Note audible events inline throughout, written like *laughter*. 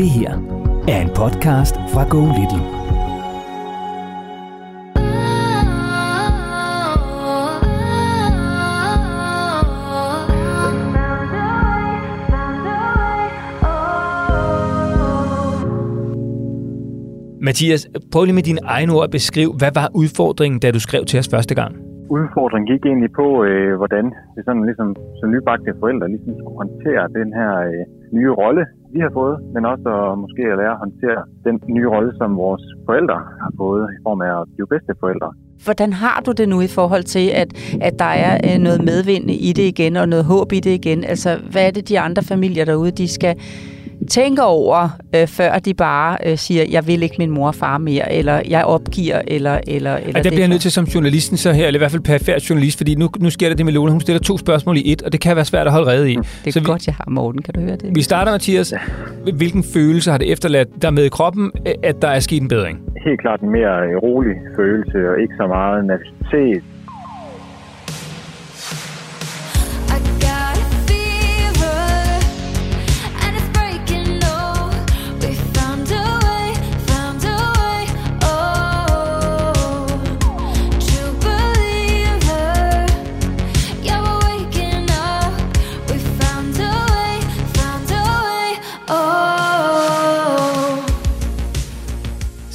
Det her er en podcast fra Go Little. Mathias, prøv lige med dine egne ord at beskrive, hvad var udfordringen, da du skrev til os første gang? Udfordringen gik egentlig på, øh, hvordan det sådan ligesom som nybagte forældre ligesom skulle håndtere den her øh, nye rolle, vi har fået, men også at måske at lære at håndtere den nye rolle, som vores forældre har fået i form af at blive bedste forældre. Hvordan har du det nu i forhold til, at, at der er øh, noget medvind i det igen, og noget håb i det igen? Altså, hvad er det, de andre familier derude, de skal tænker over, øh, før de bare øh, siger, jeg vil ikke min mor og far mere, eller jeg opgiver, eller... eller, eller og der bliver jeg nødt til som journalisten så her, eller i hvert fald perfekt journalist, fordi nu, nu sker der det med Lola, hun stiller to spørgsmål i et, og det kan være svært at holde redde i. Det er så godt, vi, jeg har Morten, kan du høre det? Vi starter, Mathias. Hvilken følelse har det efterladt der med i kroppen, at der er sket en bedring? Helt klart en mere rolig følelse, og ikke så meget nervøsitet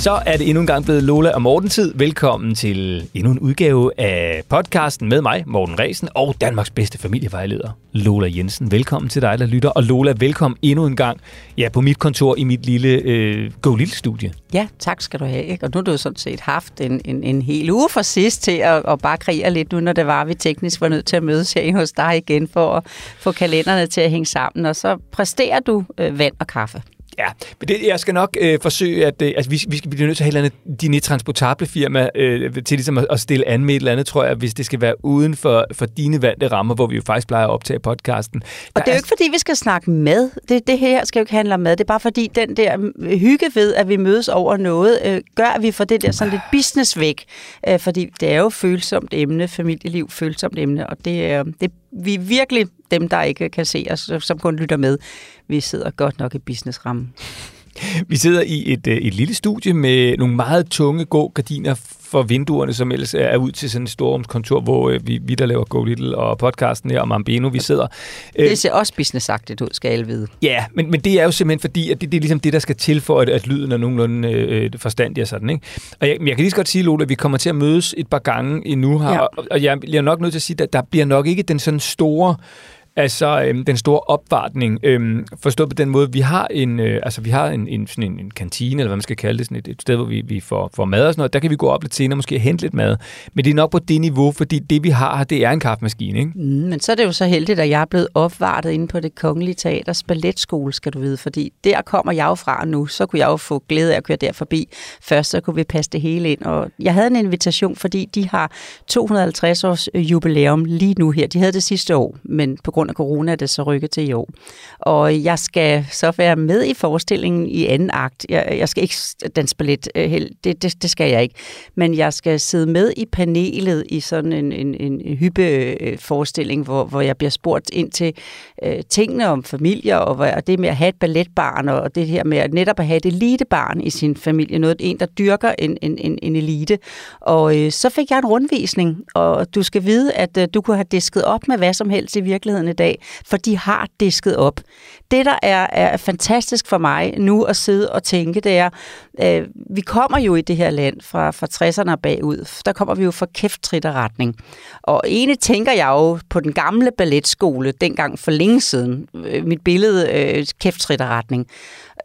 Så er det endnu en gang blevet Lola og Morten tid. Velkommen til endnu en udgave af podcasten med mig, Morten Resen, og Danmarks bedste familievejleder, Lola Jensen. Velkommen til dig, der lytter. Og Lola, velkommen endnu en gang ja, på mit kontor i mit lille øh, Go Lille studie. Ja, tak skal du have. Ikke? Og nu har du sådan set haft en, en, en hel uge for sidst til at, at bare krige lidt nu, når det var, vi teknisk var nødt til at mødes her hos dig igen for at få kalenderne til at hænge sammen. Og så præsterer du øh, vand og kaffe. Ja, men det, jeg skal nok øh, forsøge, at øh, altså, vi, vi skal blive nødt til at have et eller transportable firma øh, til ligesom at, at stille an med et eller andet, tror jeg, hvis det skal være uden for, for dine vante rammer, hvor vi jo faktisk plejer at optage podcasten. Der og det er jo ikke, fordi vi skal snakke med. Det, det her skal jo ikke handle om mad. Det er bare fordi, den der hygge ved, at vi mødes over noget, øh, gør, at vi får det der sådan lidt business væk. Øh, fordi det er jo følsomt emne, familieliv følsomt emne, og det, øh, det vi er virkelig dem, der ikke kan se os, som kun lytter med. Vi sidder godt nok i businessrammen. *laughs* Vi sidder i et, øh, et lille studie med nogle meget tunge gå gardiner for vinduerne, som ellers er ud til sådan et storrumskontor, hvor øh, vi, vi der laver Go Little og podcasten her om Ambeno, vi sidder. Det øh, ser også businessagtigt ud, skal alle vide. Ja, men, men det er jo simpelthen fordi, at det, det er ligesom det, der skal til for, at, at lyden er nogenlunde øh, forstandig og sådan. Ikke? Og jeg, jeg kan lige så godt sige, Lola, at vi kommer til at mødes et par gange endnu her, ja. og, og jeg, jeg er nok nødt til at sige, at der bliver nok ikke den sådan store Altså øhm, den store opvartning, øhm, forstået på den måde, vi har en, øh, altså vi har en, en, sådan en, en kantine, eller hvad man skal kalde det, sådan et, et sted, hvor vi, vi får, får mad og sådan noget. Der kan vi gå op lidt senere, måske hente lidt mad. Men det er nok på det niveau, fordi det vi har her, det er en kaffemaskine, ikke? Mm, men så er det jo så heldigt, at jeg er blevet opvartet inde på det kongelige teaters balletskole, skal du vide, fordi der kommer jeg jo fra nu, så kunne jeg jo få glæde af at køre der forbi. Først så kunne vi passe det hele ind, og jeg havde en invitation, fordi de har 250 års øh, jubilæum lige nu her. De havde det sidste år, men på grund grund af corona er det så rykket til i år. Og jeg skal så være med i forestillingen i anden akt. Jeg, jeg skal ikke danse ballet, øh, det, det, det skal jeg ikke. Men jeg skal sidde med i panelet i sådan en, en, en hyppe-forestilling, øh, hvor, hvor jeg bliver spurgt ind til øh, tingene om familier, og, og det med at have et balletbarn, og det her med at netop at have et elitebarn i sin familie, noget en, der dyrker en, en, en, en elite. Og øh, så fik jeg en rundvisning, og du skal vide, at øh, du kunne have disket op med hvad som helst i virkeligheden dag, for de har disket op. Det, der er, er fantastisk for mig nu at sidde og tænke, det er, øh, vi kommer jo i det her land fra, fra 60'erne og bagud. Der kommer vi jo fra kæfttritterretning. Og egentlig tænker jeg jo på den gamle balletskole, dengang for længe siden. Øh, mit billede, øh, kæfttritterretning.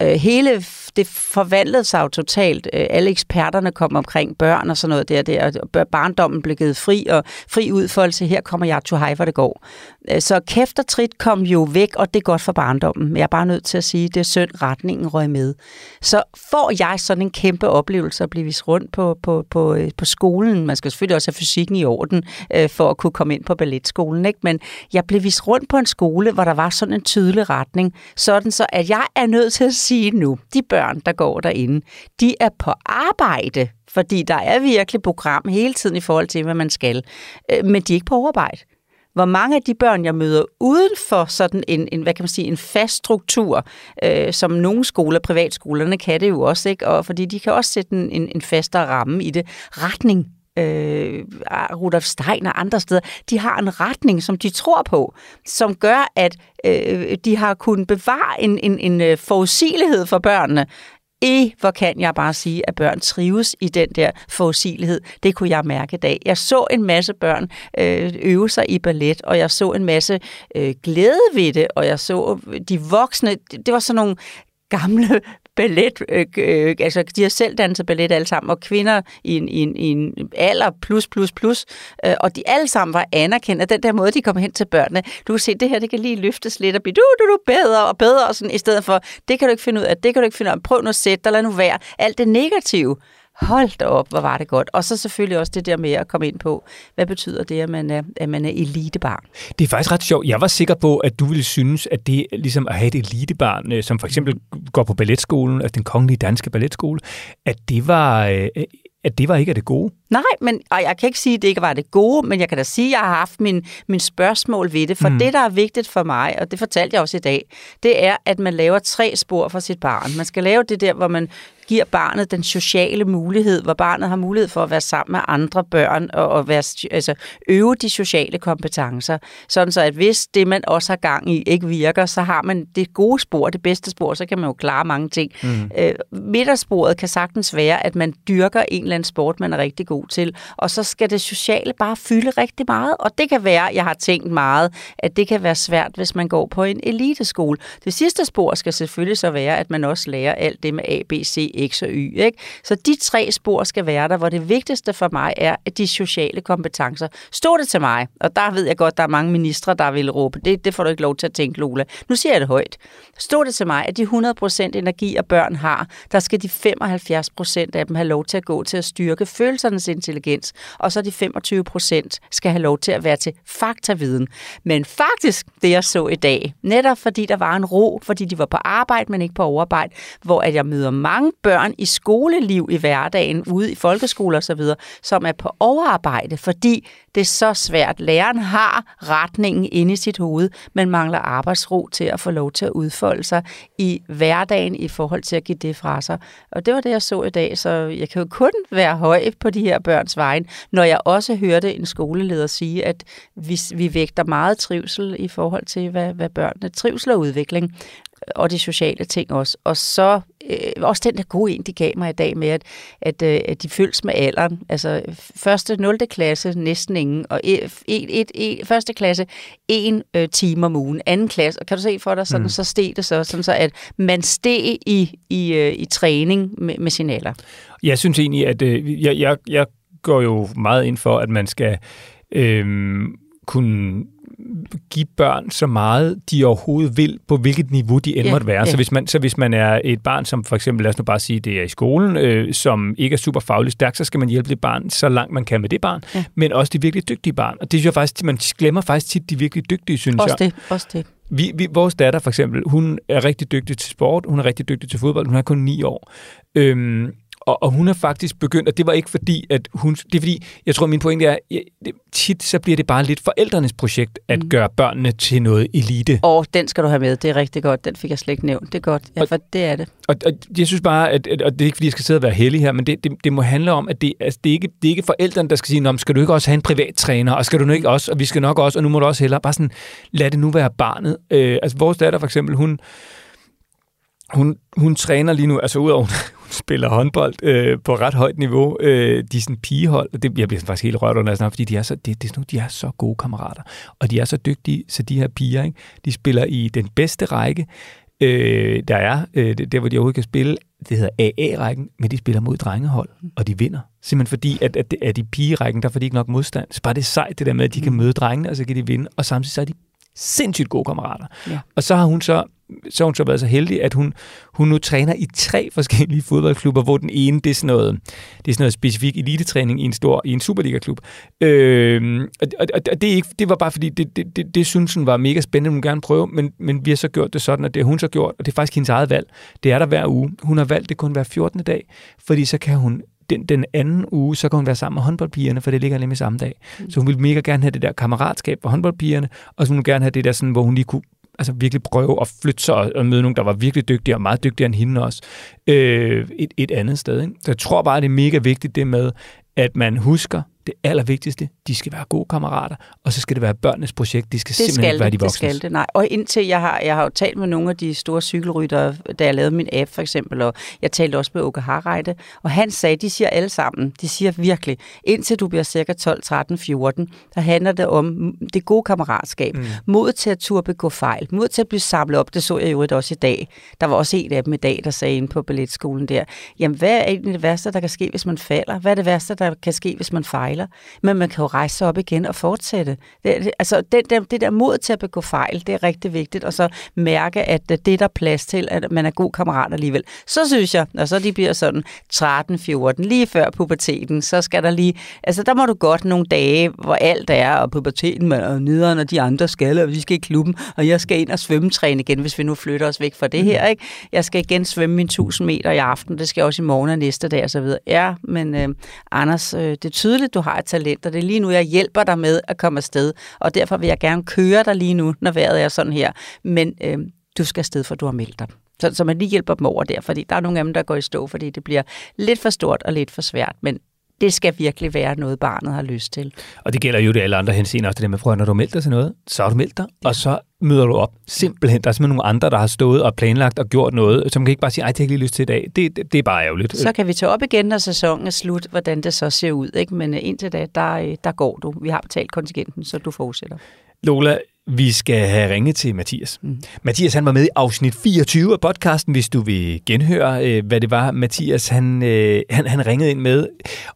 Øh, hele det forvandlede sig jo totalt. Øh, alle eksperterne kom omkring børn og sådan noget der, der og barndommen blev givet fri, og fri udfoldelse, her kommer jeg to hej, hvor det går. Øh, så kæft og trit kom jo væk, og det er godt for barndommen. Men jeg er bare nødt til at sige, at det er synd, retningen røg med. Så får jeg sådan en kæmpe oplevelse at blive vist rundt på, på, på, øh, på skolen. Man skal selvfølgelig også have fysikken i orden, øh, for at kunne komme ind på balletskolen. Ikke? Men jeg blev vist rundt på en skole, hvor der var sådan en tydelig retning, sådan så at jeg er nødt til at sige nu, de børn, der går derinde, de er på arbejde, fordi der er virkelig program hele tiden i forhold til, hvad man skal. Men de er ikke på overarbejde hvor mange af de børn, jeg møder uden for sådan en, en hvad kan man sige, en fast struktur, øh, som nogle skoler, privatskolerne kan det jo også, ikke? Og fordi de kan også sætte en, en, en fastere ramme i det. Retning øh, ah, Rudolf Stein og andre steder, de har en retning, som de tror på, som gør, at øh, de har kunnet bevare en, en, en øh, forudsigelighed for børnene, i, hvor kan jeg bare sige, at børn trives i den der forudsigelighed. Det kunne jeg mærke i dag. Jeg så en masse børn øh, øve sig i ballet, og jeg så en masse øh, glæde ved det, og jeg så øh, de voksne, det var sådan nogle gamle ballet, øh, øh, altså de har selv danset ballet alle sammen, og kvinder i en, i en, i en alder plus, plus, plus, øh, og de alle sammen var anerkendt af den der måde, de kom hen til børnene. Du kan se, det her, det kan lige løftes lidt og blive du, du, du, bedre og bedre, og sådan, i stedet for, det kan du ikke finde ud af, det kan du ikke finde ud af, prøv nu at sætte dig, lad nu være. Alt det negative, hold da op, hvor var det godt. Og så selvfølgelig også det der med at komme ind på, hvad betyder det, at man er, at man er elitebarn? Det er faktisk ret sjovt. Jeg var sikker på, at du ville synes, at det ligesom at have et elitebarn, øh, som for eksempel går på balletskolen, altså den kongelige danske balletskole, at det var, øh, at det var ikke af det gode. Nej, men, og jeg kan ikke sige, at det ikke var det gode, men jeg kan da sige, at jeg har haft min, min spørgsmål ved det. For mm. det, der er vigtigt for mig, og det fortalte jeg også i dag, det er, at man laver tre spor for sit barn. Man skal lave det der, hvor man giver barnet den sociale mulighed, hvor barnet har mulighed for at være sammen med andre børn og, og være, altså, øve de sociale kompetencer. Sådan så, at hvis det, man også har gang i, ikke virker, så har man det gode spor, det bedste spor, så kan man jo klare mange ting. Mm. Øh, midtersporet kan sagtens være, at man dyrker en eller anden sport, man er rigtig god til, og så skal det sociale bare fylde rigtig meget, og det kan være, jeg har tænkt meget, at det kan være svært, hvis man går på en eliteskole. Det sidste spor skal selvfølgelig så være, at man også lærer alt det med A, B, C, X og Y. Ikke? Så de tre spor skal være der, hvor det vigtigste for mig er, at de sociale kompetencer. Stod det til mig, og der ved jeg godt, der er mange ministre, der vil råbe, det, det får du ikke lov til at tænke, Lola. Nu siger jeg det højt. Stod det til mig, at de 100% energi, og børn har, der skal de 75% af dem have lov til at gå til at styrke følelsernes intelligens, og så de 25% skal have lov til at være til faktaviden. Men faktisk, det jeg så i dag, netop fordi der var en ro, fordi de var på arbejde, men ikke på overarbejde, hvor at jeg møder mange børn i skoleliv i hverdagen, ude i folkeskoler osv., som er på overarbejde, fordi det er så svært. Læreren har retningen inde i sit hoved, men mangler arbejdsro til at få lov til at udfolde sig i hverdagen i forhold til at give det fra sig. Og det var det, jeg så i dag, så jeg kan jo kun være høj på de her børns vejen, når jeg også hørte en skoleleder sige, at vi, vi vægter meget trivsel i forhold til, hvad, hvad børnene trivsel og udvikling og de sociale ting også. Og så øh, også den der gode en, de gav mig i dag med, at, at, øh, at de følges med alderen. Altså første 0. klasse næsten ingen, og et, et, et, et, første klasse en øh, time om ugen, anden klasse, og kan du se for dig, sådan, mm. så steg det så, sådan så, at man steg i, i, øh, i træning med, med sin alder. Jeg synes egentlig, at øh, jeg, jeg, jeg går jo meget ind for, at man skal øh, kunne give børn så meget, de overhovedet vil, på hvilket niveau de end ja, måtte være. Ja. Så, hvis man, så hvis man er et barn, som for eksempel, lad os nu bare sige, det er i skolen, øh, som ikke er super fagligt stærkt, så skal man hjælpe det barn så langt man kan med det barn, ja. men også de virkelig dygtige barn. Og det synes jeg faktisk, man glemmer faktisk tit de virkelig dygtige, synes også jeg. Det, også det. Vi, vi, vores datter for eksempel, hun er rigtig dygtig til sport, hun er rigtig dygtig til fodbold, hun er kun ni år. Øhm, og, og hun er faktisk begyndt, og det var ikke fordi, at hun... Det er fordi, jeg tror, min pointe er, at tit så bliver det bare lidt forældrenes projekt, at mm. gøre børnene til noget elite. Og den skal du have med, det er rigtig godt. Den fik jeg slet ikke nævnt. Det er godt, ja, for det er det. Og, og jeg synes bare, at, at, og det er ikke fordi, jeg skal sidde og være heldig her, men det, det, det må handle om, at det, altså, det, er ikke, det er ikke forældrene, der skal sige, skal du ikke også have en privat træner, og skal du nu ikke også, og vi skal nok også, og nu må du også hellere, bare sådan, lad det nu være barnet. Øh, altså vores datter for eksempel, hun, hun, hun træner lige nu, altså udover hun spiller håndbold øh, på ret højt niveau, øh, de er sådan pigehold, og det, jeg bliver faktisk helt rørt under, fordi de er, så, det, det er sådan, de er så gode kammerater, og de er så dygtige, så de her piger, ikke, de spiller i den bedste række, øh, der er, øh, der hvor de overhovedet kan spille, det hedder AA-rækken, men de spiller mod drengehold, og de vinder. Simpelthen fordi, at, at, at i pigerækken, der får de ikke nok modstand. Så bare det er sejt, det der med, at de kan mm. møde drengene, og så kan de vinde, og samtidig så er de sindssygt gode kammerater. Ja. Og så har hun så så har hun så været så heldig, at hun, hun nu træner i tre forskellige fodboldklubber, hvor den ene, det er sådan noget, det er sådan noget specifik elitetræning i en stor, i en Superliga-klub. Øh, og, og, og, det, er ikke, det var bare fordi, det, det, det, det synes hun var mega spændende, hun gerne prøve, men, men vi har så gjort det sådan, at det har hun så gjort, og det er faktisk hendes eget valg. Det er der hver uge. Hun har valgt det kun hver 14. dag, fordi så kan hun den, den anden uge, så kan hun være sammen med håndboldpigerne, for det ligger nemlig samme dag. Mm. Så hun ville mega gerne have det der kammeratskab for håndboldpigerne, og så ville hun gerne have det der, sådan, hvor hun lige kunne altså virkelig prøve at flytte sig og møde nogen, der var virkelig dygtige og meget dygtigere end hende også, øh, et, et andet sted. Ikke? Så jeg tror bare, det er mega vigtigt det med, at man husker, det allervigtigste, de skal være gode kammerater, og så skal det være børnenes projekt. De skal det simpelthen skal være de voksne. Det skal det, nej. Og indtil jeg har, jeg har jo talt med nogle af de store cykelryttere, da jeg lavede min app for eksempel, og jeg talte også med Åke Harreide, og han sagde, de siger alle sammen, de siger virkelig, indtil du bliver cirka 12, 13, 14, der handler det om det gode kammeratskab, mm. mod til at turde begå fejl, mod til at blive samlet op, det så jeg jo også i dag. Der var også en af dem i dag, der sagde inde på balletskolen der, jamen hvad er egentlig det værste, der kan ske, hvis man falder? Hvad er det værste, der kan ske, hvis man fejler? Men man kan jo rejse sig op igen og fortsætte. Det, altså, det der, det der mod til at begå fejl, det er rigtig vigtigt, og så mærke, at det er der plads til, at man er god kammerat alligevel. Så synes jeg, når så de bliver sådan 13-14, lige før puberteten, så skal der lige, altså der må du godt nogle dage, hvor alt er, og puberteten man er nederen, og de andre skal, og vi skal i klubben, og jeg skal ind og svømmetræne igen, hvis vi nu flytter os væk fra det her, ikke? Jeg skal igen svømme min 1000 meter i aften, det skal jeg også i morgen og næste dag, og så videre. Ja, men øh, Anders, øh, det er tydeligt, du har et talent, og det er lige nu, jeg hjælper dig med at komme afsted, og derfor vil jeg gerne køre dig lige nu, når vejret er sådan her. Men øh, du skal afsted, for du har meldt dig. Så, så man lige hjælper dem over der, fordi der er nogle af dem, der går i stå, fordi det bliver lidt for stort og lidt for svært. Men det skal virkelig være noget, barnet har lyst til. Og det gælder jo det alle andre henseender også det der med, prøv, når du melder dig til noget, så har du meldt dig, og så møder du op. Simpelthen. Der er simpelthen nogle andre, der har stået og planlagt og gjort noget, som kan ikke bare sige, ej, det har ikke lige lyst til i dag. Det, det, det er bare ærgerligt. Så kan vi tage op igen, når sæsonen er slut, hvordan det så ser ud. Ikke? Men øh, indtil da, der, øh, der går du. Vi har betalt kontingenten, så du fortsætter. Lola, vi skal have ringet til Mathias. Mm. Mathias han var med i afsnit 24 af podcasten, hvis du vil genhøre, øh, hvad det var, Mathias han, øh, han, han ringede ind med.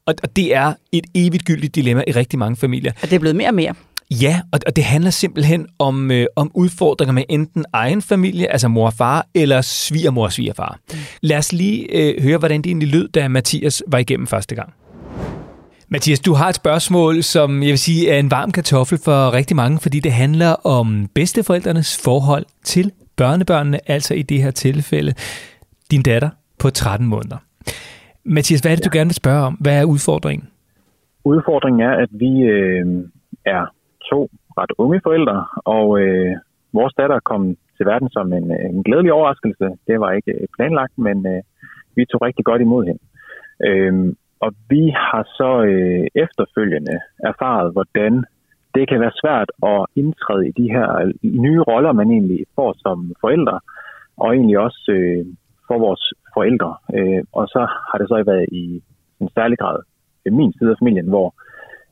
Og, og det er et evigt gyldigt dilemma i rigtig mange familier. Og det er blevet mere og mere. Ja, og, og det handler simpelthen om, øh, om udfordringer med enten egen familie, altså mor og far, eller svigermor og svigerfar. Mm. Lad os lige øh, høre, hvordan det egentlig lød, da Mathias var igennem første gang. Mathias, du har et spørgsmål, som jeg vil sige er en varm kartoffel for rigtig mange, fordi det handler om bedsteforældrenes forhold til børnebørnene, altså i det her tilfælde din datter på 13 måneder. Mathias, hvad er det, du gerne vil spørge om? Hvad er udfordringen? Udfordringen er, at vi øh, er to ret unge forældre, og øh, vores datter kom til verden som en, en glædelig overraskelse. Det var ikke planlagt, men øh, vi tog rigtig godt imod hende. Øh, og vi har så øh, efterfølgende erfaret, hvordan det kan være svært at indtræde i de her nye roller, man egentlig får som forældre, og egentlig også øh, for vores forældre. Øh, og så har det så været i en særlig grad min side af familien, hvor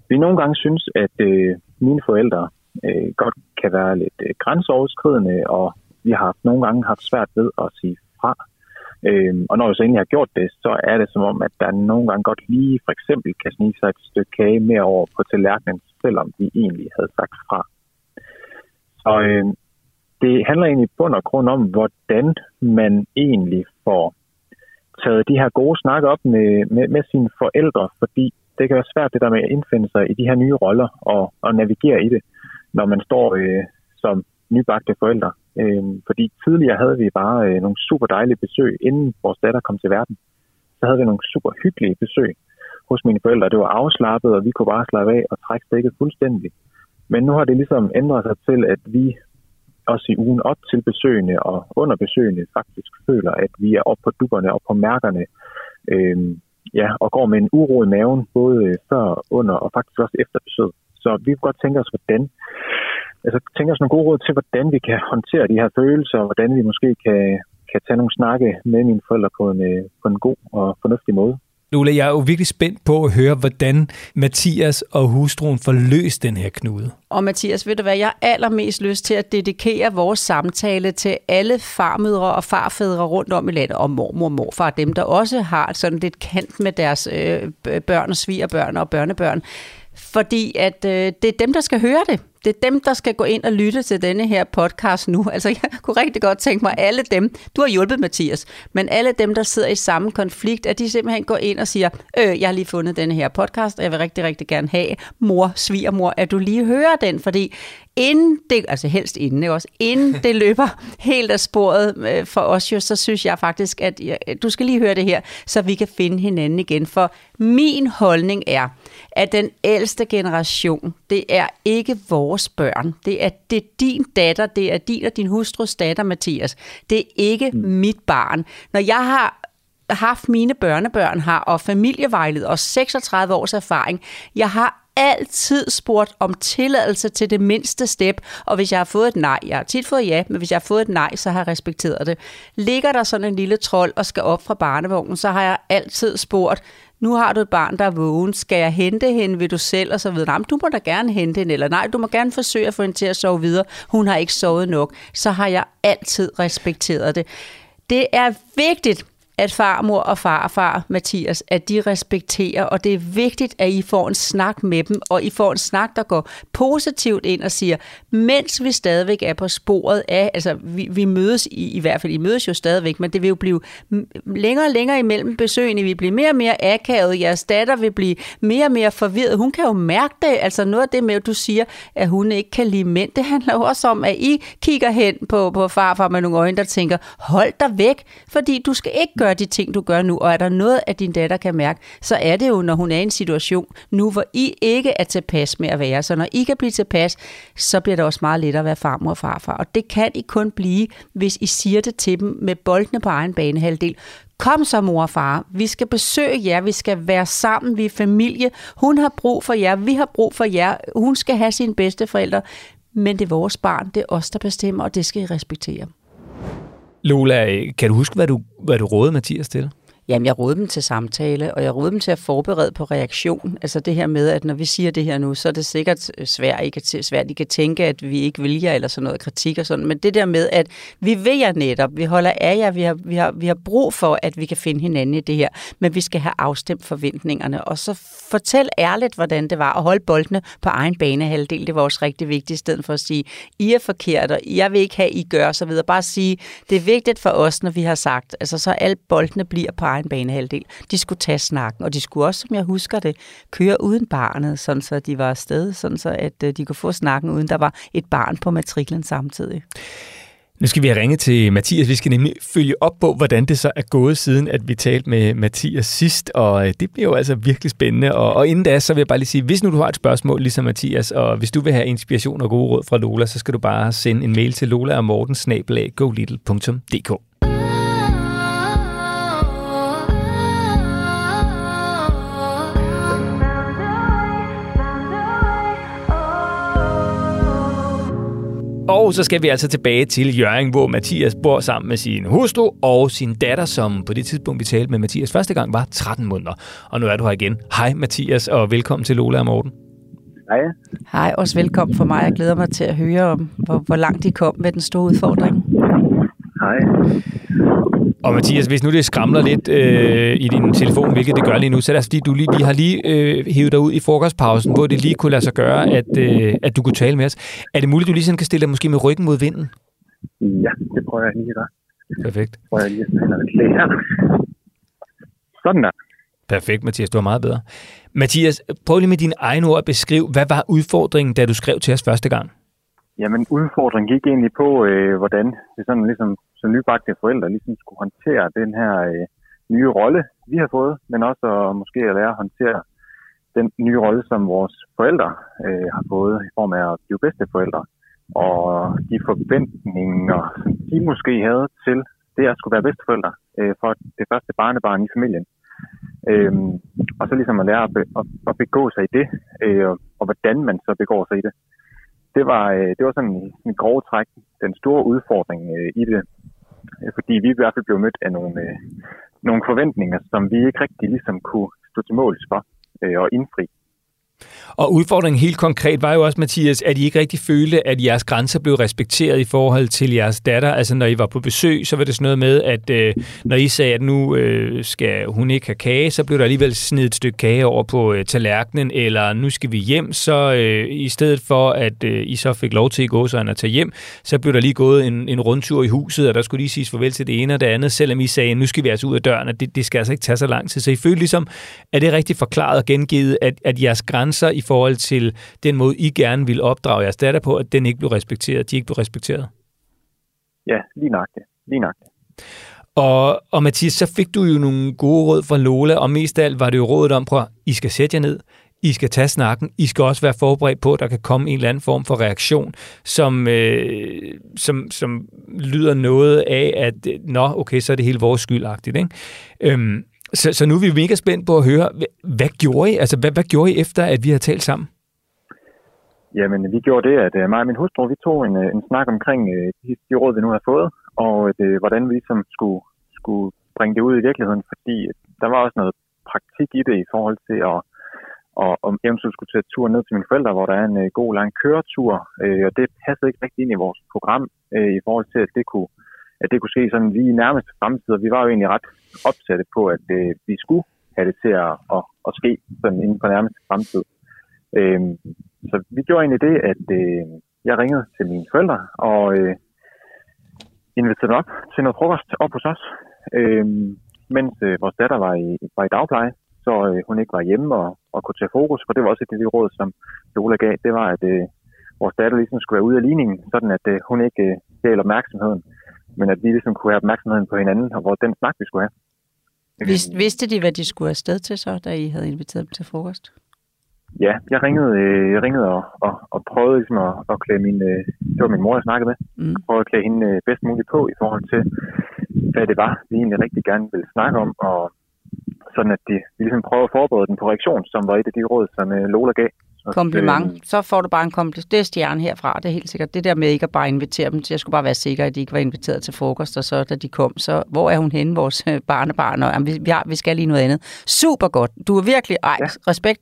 vi nogle gange synes, at øh, mine forældre øh, godt kan være lidt øh, grænseoverskridende, og vi har nogle gange haft svært ved at sige fra. Øh, og når jeg så egentlig har gjort det, så er det som om, at der nogle gange godt lige for eksempel kan snige sig et stykke kage mere over på tallerkenen, selvom vi egentlig havde sagt fra. Så øh, det handler egentlig på bund og grund om, hvordan man egentlig får taget de her gode snakke op med, med, med sine forældre, fordi det kan være svært det der med at indfinde sig i de her nye roller og, og navigere i det, når man står øh, som nybagte forældre. Øh, fordi tidligere havde vi bare øh, nogle super dejlige besøg, inden vores datter kom til verden. Så havde vi nogle super hyggelige besøg hos mine forældre. Det var afslappet, og vi kunne bare slappe af og trække stikket fuldstændig. Men nu har det ligesom ændret sig til, at vi også i ugen op til besøgende og under besøgende faktisk føler, at vi er oppe på dupperne og på mærkerne. Øh, ja, og går med en uro i maven, både før, under og faktisk også efter besøg. Så vi kunne godt tænke os, hvordan altså, tænker os nogle gode råd til, hvordan vi kan håndtere de her følelser, og hvordan vi måske kan, kan tage nogle snakke med mine forældre på en, øh, på en god og fornuftig måde. Lule, jeg er jo virkelig spændt på at høre, hvordan Mathias og hustruen får løst den her knude. Og Mathias, ved du hvad, jeg har allermest lyst til at dedikere vores samtale til alle farmødre og farfædre rundt om i landet, og mormor og morfar, dem der også har sådan lidt kant med deres øh, børn og svigerbørn og børnebørn. Fordi at øh, det er dem, der skal høre det Det er dem, der skal gå ind og lytte til denne her podcast nu. *laughs* Altså, jeg kunne rigtig godt tænke mig, alle dem, du har hjulpet Mathias, men alle dem, der sidder i samme konflikt, at de simpelthen går ind og siger, øh, jeg har lige fundet denne her podcast, og jeg vil rigtig, rigtig gerne have, mor, svigermor, at du lige hører den, fordi inden det, altså helst inden, også, inden *laughs* det løber helt af sporet øh, for os jo, så synes jeg faktisk, at du skal lige høre det her, så vi kan finde hinanden igen. For min holdning er, at den ældste generation, det er ikke vores børn. Det er, det er din datter, det er din og din hustrus datter, Mathias. Det er ikke mm. mit barn. Når jeg har haft mine børnebørn her, og familievejled og 36 års erfaring, jeg har altid spurgt om tilladelse til det mindste step, og hvis jeg har fået et nej, jeg har tit fået ja, men hvis jeg har fået et nej, så har jeg respekteret det. Ligger der sådan en lille trold og skal op fra barnevognen, så har jeg altid spurgt, nu har du et barn, der er vågen, skal jeg hente hende, vil du selv, og så videre. Nej, du må da gerne hente hende, eller nej, du må gerne forsøge at få hende til at sove videre, hun har ikke sovet nok. Så har jeg altid respekteret det. Det er vigtigt, at farmor og farfar, Mathias, at de respekterer, og det er vigtigt, at I får en snak med dem, og I får en snak, der går positivt ind og siger, mens vi stadigvæk er på sporet af, altså vi, vi mødes i, i hvert fald, I mødes jo stadigvæk, men det vil jo blive længere og længere imellem besøgene, vi bliver mere og mere akavet, jeres datter vil blive mere og mere forvirret, hun kan jo mærke det, altså noget af det med, at du siger, at hun ikke kan lide mænd, det handler jo også om, at I kigger hen på, på farfar med nogle øjne, der tænker, hold dig væk, fordi du skal ikke gøre de ting, du gør nu, og er der noget, at din datter kan mærke, så er det jo, når hun er i en situation nu, hvor I ikke er tilpas med at være. Så når I kan blive tilpas, så bliver det også meget lettere at være farmor og farfar. Og det kan I kun blive, hvis I siger det til dem med boldene på egen banehalvdel. Kom så, mor og far. Vi skal besøge jer. Vi skal være sammen. Vi er familie. Hun har brug for jer. Vi har brug for jer. Hun skal have sine bedste forældre. Men det er vores barn. Det er os, der bestemmer, og det skal I respektere. Lola, kan du huske, hvad du, hvad du rådede Mathias til? Jamen, jeg rådede dem til samtale, og jeg rådede dem til at forberede på reaktion. Altså det her med, at når vi siger det her nu, så er det sikkert øh, svært, I kan, svært, I kan tænke, at vi ikke vil jer, eller sådan noget kritik og sådan. Men det der med, at vi vil jer netop, vi holder af jer, vi har, vi, har, vi har brug for, at vi kan finde hinanden i det her, men vi skal have afstemt forventningerne. Og så fortæl ærligt, hvordan det var og holde boldene på egen banehalvdel. Det var også rigtig vigtigt, i stedet for at sige, I er forkert, og jeg vil ikke have, I gør, så videre. Bare sige, det er vigtigt for os, når vi har sagt, altså så alle boldene bliver på egen banehalvdel. De skulle tage snakken, og de skulle også, som jeg husker det, køre uden barnet, sådan så de var afsted, sådan så at øh, de kunne få snakken, uden der var et barn på matriklen samtidig. Nu skal vi have ringet til Mathias. Vi skal nemlig følge op på, hvordan det så er gået, siden at vi talte med Mathias sidst, og øh, det bliver jo altså virkelig spændende. Og, og inden da, så vil jeg bare lige sige, hvis nu du har et spørgsmål, ligesom Mathias, og hvis du vil have inspiration og gode råd fra Lola, så skal du bare sende en mail til lola og morten Og så skal vi altså tilbage til Jørgen, hvor Mathias bor sammen med sin hustru og sin datter, som på det tidspunkt, vi talte med Mathias første gang, var 13 måneder. Og nu er du her igen. Hej Mathias, og velkommen til Lola og Morten. Hej. Hej, også velkommen for mig. Jeg glæder mig til at høre om, hvor, hvor langt de kom med den store udfordring. Hej. Og Mathias, hvis nu det skramler lidt øh, i din telefon, hvilket det gør lige nu, så er det fordi, du lige, vi har lige øh, hævet dig ud i frokostpausen, hvor det lige kunne lade sig gøre, at, øh, at du kunne tale med os. Er det muligt, at du lige sådan kan stille dig måske med ryggen mod vinden? Ja, det prøver jeg lige der. Perfekt. Prøver jeg lige at. Sådan der. Perfekt, Mathias. Du er meget bedre. Mathias, prøv lige med dine egne ord at beskrive, hvad var udfordringen, da du skrev til os første gang? Jamen, udfordringen gik egentlig på, øh, hvordan vi sådan ligesom som nybagte forældre ligesom skulle håndtere den her øh, nye rolle, vi har fået, men også at, måske at lære at håndtere den nye rolle, som vores forældre øh, har fået i form af at blive bedsteforældre. Og de forventninger, som de måske havde til det at skulle være bedsteforældre øh, for det første barnebarn i familien. Øhm, og så ligesom at lære at, be, at, at begå sig i det, øh, og hvordan man så begår sig i det. Det var, øh, det var sådan en grov træk den store udfordring øh, i det. Øh, fordi vi i hvert fald blev mødt af nogle, øh, nogle forventninger, som vi ikke rigtig ligesom kunne stå til måls for øh, og indfri. Og udfordringen helt konkret var jo også, Mathias, at I ikke rigtig følte, at jeres grænser blev respekteret i forhold til jeres datter. Altså når I var på besøg, så var det sådan noget med, at øh, når I sagde, at nu øh, skal hun ikke have kage, så blev der alligevel snedet et stykke kage over på øh, tallerkenen, eller nu skal vi hjem, så øh, i stedet for, at øh, I så fik lov til at gå så at tage hjem, så blev der lige gået en, en rundtur i huset, og der skulle lige siges farvel til det ene og det andet, selvom I sagde, at nu skal vi altså ud af døren, og det, det skal altså ikke tage så lang tid. Så I følte ligesom, at det er rigtig forklaret og gengivet, at, at jeres grænser i forhold til den måde, I gerne ville opdrage jeres datter på, at den ikke blev respekteret, de ikke blev respekteret? Ja, lige nok det. Lige nok det. Og, og Mathias, så fik du jo nogle gode råd fra Lola, og mest af alt var det jo rådet om, at I skal sætte jer ned, I skal tage snakken, I skal også være forberedt på, at der kan komme en eller anden form for reaktion, som, øh, som, som lyder noget af, at nå, okay, så er det hele vores skyldagtigt. Ikke? Øhm, så, så nu er vi mega spændt på at høre, hvad, gjorde I? Altså, hvad, hvad gjorde I efter, at vi har talt sammen? Jamen, vi gjorde det, at øh, mig og min hustru, vi tog en, øh, en snak omkring øh, de, de råd, vi nu har fået, og det, hvordan vi som skulle, skulle bringe det ud i virkeligheden, fordi der var også noget praktik i det i forhold til at og om eventuelt skulle tage tur ned til mine forældre, hvor der er en øh, god lang køretur, øh, og det passede ikke rigtig ind i vores program øh, i forhold til, at det kunne, at det kunne ske sådan lige nærmest fremtid, og vi var jo egentlig ret opsatte på, at øh, vi skulle have det til at, at, at ske sådan inden for nærmeste fremtid. Uh, så vi gjorde egentlig det, at øh, jeg ringede til mine forældre og øh, inviterede dem op til noget frokost op hos os, uh, mens øh, vores datter var i, var i dagpleje så øh, hun ikke var hjemme og, og kunne tage fokus, for det var også et af de råd, som Lola gav, det var, at øh, vores datter ligesom skulle være ude af ligningen, sådan at øh, hun ikke øh, gav opmærksomheden, men at vi ligesom kunne have opmærksomheden på hinanden, og hvor den snak, vi skulle have. Vis, vidste de, hvad de skulle afsted til så, da I havde inviteret dem til frokost? Ja, jeg ringede, øh, jeg ringede og, og, og prøvede ligesom at, at klæde min, øh, det var min mor, jeg snakkede med, mm. prøvede at klæde hende øh, bedst muligt på i forhold til, hvad det var, vi egentlig rigtig gerne ville snakke om, og sådan at de, de ligesom prøver at forberede den på reaktion, som var et af de råd, som Lola gav. Kompliment. Øh, så får du bare en kompliment. Det er stjerne herfra, det er helt sikkert. Det der med ikke at bare invitere dem til, jeg skulle bare være sikker, at de ikke var inviteret til frokost, og så da de kom, så hvor er hun henne, vores øh, barnebarn? Og, jamen, vi, ja, vi skal lige noget andet. Super godt. Du er virkelig, ej, ja. respekt.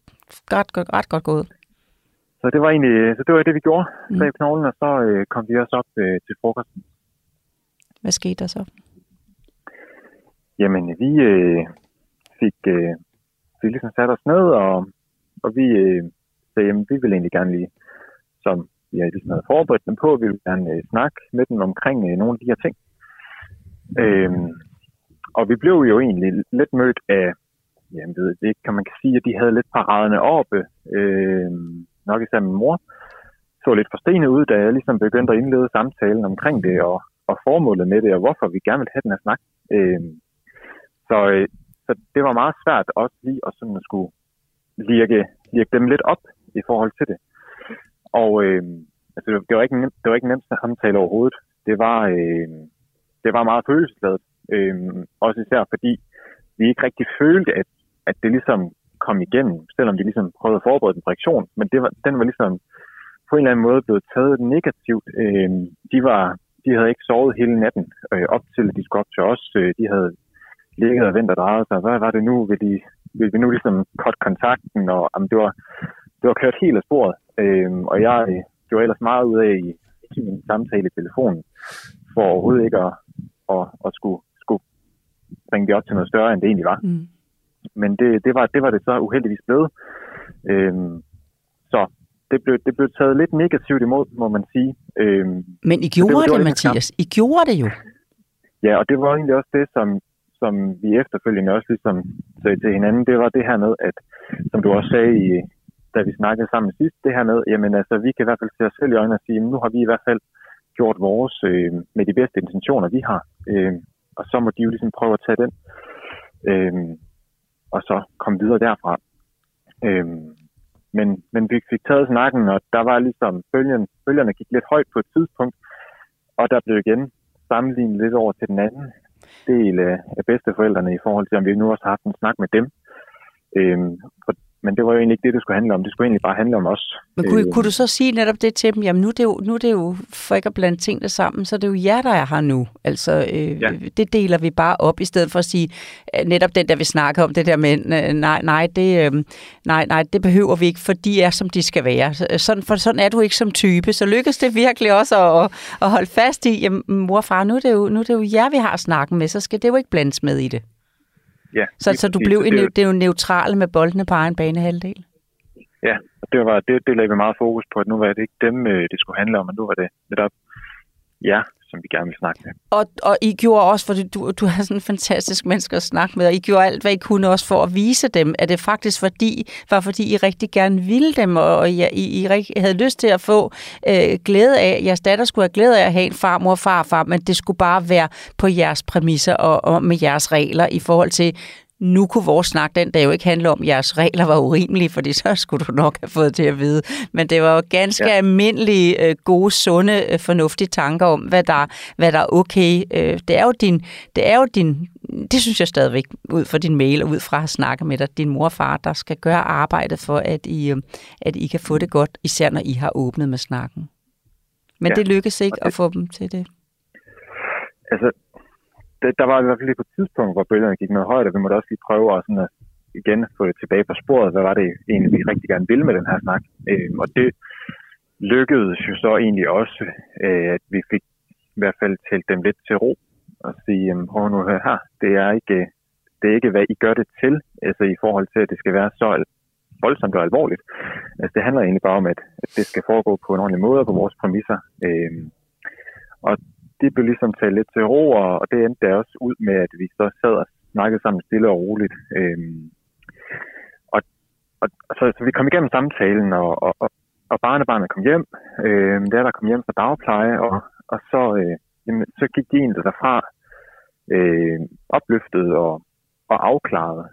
Ret, godt, ret godt gået. Så det var egentlig, så det var det, vi gjorde. Mm. Så i knoglen, og så øh, kom vi også op øh, til frokosten. Hvad skete der så? Jamen, vi, øh, fik, øh, fik ligesom sat os ned, og, og vi øh, sagde, jamen, vi vil egentlig gerne lige, som vi ja, ligesom havde forberedt dem på, vi vil gerne øh, snakke med dem omkring øh, nogle af de her ting. Øh, og vi blev jo egentlig lidt mødt af, jamen ved det kan man kan sige, at de havde lidt paraderne oppe, øh, nok især min mor, så lidt forstenet ud, da jeg ligesom begyndte at indlede samtalen omkring det, og, og formålet med det, og hvorfor vi gerne vil have den her snak. Øh, så, øh, så det var meget svært også lige at sådan at skulle lirke, lirke dem lidt op i forhold til det. Og øh, altså, det, var ikke det var ikke nemt at samtale overhovedet. Det var, øh, det var meget følelsesladet. Øh, også især fordi vi ikke rigtig følte, at, at det ligesom kom igennem, selvom vi ligesom prøvede at forberede den reaktion. Men det var, den var ligesom på en eller anden måde blevet taget negativt. Øh, de, var, de havde ikke sovet hele natten øh, op til, at de skulle op til os. Øh, de havde ligget og ventet og drejet sig. Hvad var det nu? Vil, de, vil vi nu ligesom cut kontakten? Og jamen, det, var, det var kørt helt af sporet. Øhm, og jeg gjorde ellers meget ud af i, i min samtale i telefonen, for overhovedet ikke at, at, at skulle, skulle bringe det op til noget større, end det egentlig var. Mm. Men det, det, var, det var det så uheldigvis blevet. Øhm, så det blev, det blev taget lidt negativt imod, må man sige. Øhm, Men I gjorde det, det, det Mathias. I gjorde det jo. Ja, og det var egentlig også det, som, som vi efterfølgende også ligesom sagde til hinanden, det var det her med, at som du også sagde, i, da vi snakkede sammen sidst, det her med, jamen altså, vi kan i hvert fald se os selv i øjnene og sige, nu har vi i hvert fald gjort vores øh, med de bedste intentioner, vi har. Øh, og så må de jo ligesom prøve at tage den, øh, og så komme videre derfra. Øh, men, men vi fik taget snakken, og der var ligesom, bølgen, bølgerne gik lidt højt på et tidspunkt, og der blev igen sammenlignet lidt over til den anden del af bedsteforældrene i forhold til, om vi nu også har haft en snak med dem. Øhm, for men det var jo egentlig ikke det, det skulle handle om. Det skulle egentlig bare handle om os. Men kunne, øh, kunne du så sige netop det til dem? Jamen nu er det jo, nu er det jo for ikke at blande tingene sammen, så er det jo jer, der er her nu. Altså, øh, ja. det deler vi bare op, i stedet for at sige, øh, netop den der, vi snakker om, det der med, nej, nej, det, øh, nej, nej, det behøver vi ikke, for de er, som de skal være. Sådan, for sådan er du ikke som type. Så lykkes det virkelig også at, at holde fast i, jamen mor og far, nu er, det jo, nu er det jo jer, vi har snakken med, så skal det jo ikke blandes med i det. Ja, så, så du blev det, det, det er jo neutrale med boldene på egen banehalvdel? Ja, det, var, det, det lagde vi meget fokus på, at nu var det ikke dem, øh, det skulle handle om, men nu var det netop ja, som vi gerne vil snakke med. Og, og I gjorde også, fordi du, du har sådan en fantastisk menneske at snakke med, og I gjorde alt, hvad I kunne også for at vise dem, at det faktisk fordi, var fordi I rigtig gerne ville dem, og I, I, I havde lyst til at få øh, glæde af, jeres datter skulle have glæde af at have en farmor far, far, men det skulle bare være på jeres præmisser og, og med jeres regler i forhold til, nu kunne vores snak den dag jo ikke handle om, at jeres regler var urimelige, fordi så skulle du nok have fået det at vide. Men det var jo ganske ja. almindelige, øh, gode, sunde, øh, fornuftige tanker om, hvad der, hvad der er okay. Øh, det er jo din, det er jo din, det synes jeg stadigvæk, ud fra din mail og ud fra at snakke med dig, din mor og far, der skal gøre arbejdet for, at I, at I kan få det godt, især når I har åbnet med snakken. Men ja. det lykkes ikke det, at få dem til det. Altså, det, der var i hvert fald lige på et tidspunkt, hvor bølgerne gik noget højt, og vi måtte også lige prøve at, sådan at igen få det tilbage på sporet. Hvad var det egentlig, vi rigtig gerne ville med den her snak? Øh, og det lykkedes jo så egentlig også, øh, at vi fik i hvert fald talt dem lidt til ro og sige, prøv nu hør her, det er ikke, det er ikke, hvad I gør det til, altså i forhold til, at det skal være så voldsomt og alvorligt. Altså det handler egentlig bare om, at, at det skal foregå på en ordentlig måde på vores præmisser. Øh, og det blev ligesom taget lidt til ro, og det endte der også ud med, at vi så sad og snakkede sammen stille og roligt. Øhm, og, og, så, så vi kom igennem samtalen, og, og, og, barnebarnet kom hjem. Øhm, der der kom hjem fra dagpleje, og, og så, øh, jamen, så gik de egentlig derfra øh, opløftet og, og afklaret.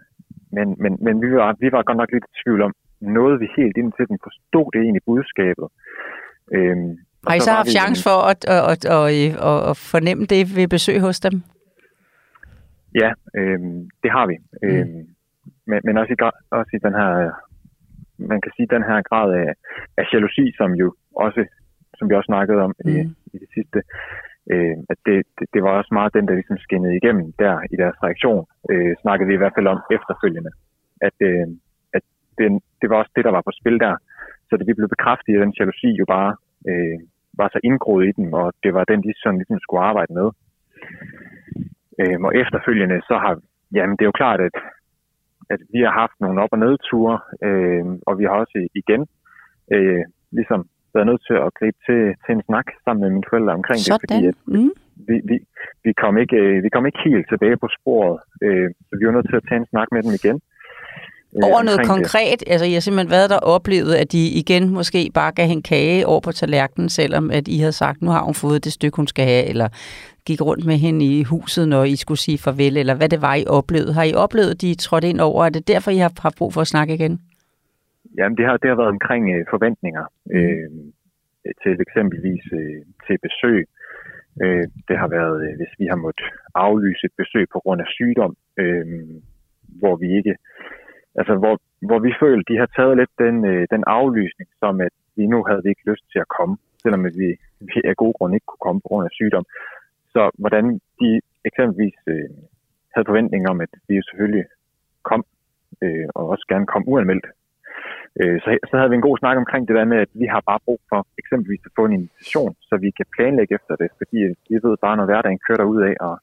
Men, men, men vi, var, vi var godt nok lidt i tvivl om, noget vi helt indtil den forstod det egentlig budskabet. Øhm, har I så haft chance for at, at, at, at, at, at fornemme det ved besøg hos dem? Ja, øh, det har vi. Mm. Øh, men, men også, i, også i den her, man kan sige, den her grad af, af jalousi, som jo også, som vi også snakkede om mm. i, i det sidste, øh, at det, det, det var også meget den, der ligesom skinnede igennem der i deres reaktion, øh, snakkede vi i hvert fald om efterfølgende, at, øh, at det, det var også det, der var på spil der. Så det vi blev bekræftet i den jalousi jo bare øh, var så indgroet i dem, og det var den, de sådan ligesom skulle arbejde med. Øh, og efterfølgende, så har, jamen det er jo klart, at, at vi har haft nogle op- og nedture, øh, og vi har også igen øh, ligesom været nødt til at gribe til, til en snak sammen med mine forældre omkring Sådan. det, fordi at mm. vi, vi, vi, kom ikke, øh, vi kom ikke helt tilbage på sporet, øh, så vi var nødt til at tage en snak med dem igen. Øh, over noget konkret? Det. Altså, I har simpelthen været der og oplevet, at de igen måske bare gav en kage over på tallerkenen, selvom at I havde sagt, nu har hun fået det stykke, hun skal have, eller gik rundt med hende i huset, når I skulle sige farvel, eller hvad det var, I oplevede. Har I oplevet, at de trådte ind over? Er det derfor, I har haft brug for at snakke igen? Jamen, det har, det har været omkring øh, forventninger mm. øh, til eksempelvis øh, til besøg. Øh, det har været, øh, hvis vi har måttet aflyse et besøg på grund af sygdom, øh, hvor vi ikke altså hvor, hvor vi følte, de har taget lidt den, øh, den aflysning, som at vi nu havde vi ikke lyst til at komme, selvom vi, vi af gode grunde ikke kunne komme på grund af sygdom. Så hvordan de eksempelvis øh, havde forventninger om, at vi jo selvfølgelig kom, øh, og også gerne kom uanmeldt. Øh, så, så havde vi en god snak omkring det der med, at vi har bare brug for eksempelvis at få en invitation, så vi kan planlægge efter det, fordi øh, vi ved bare, når hverdagen kører ud af, og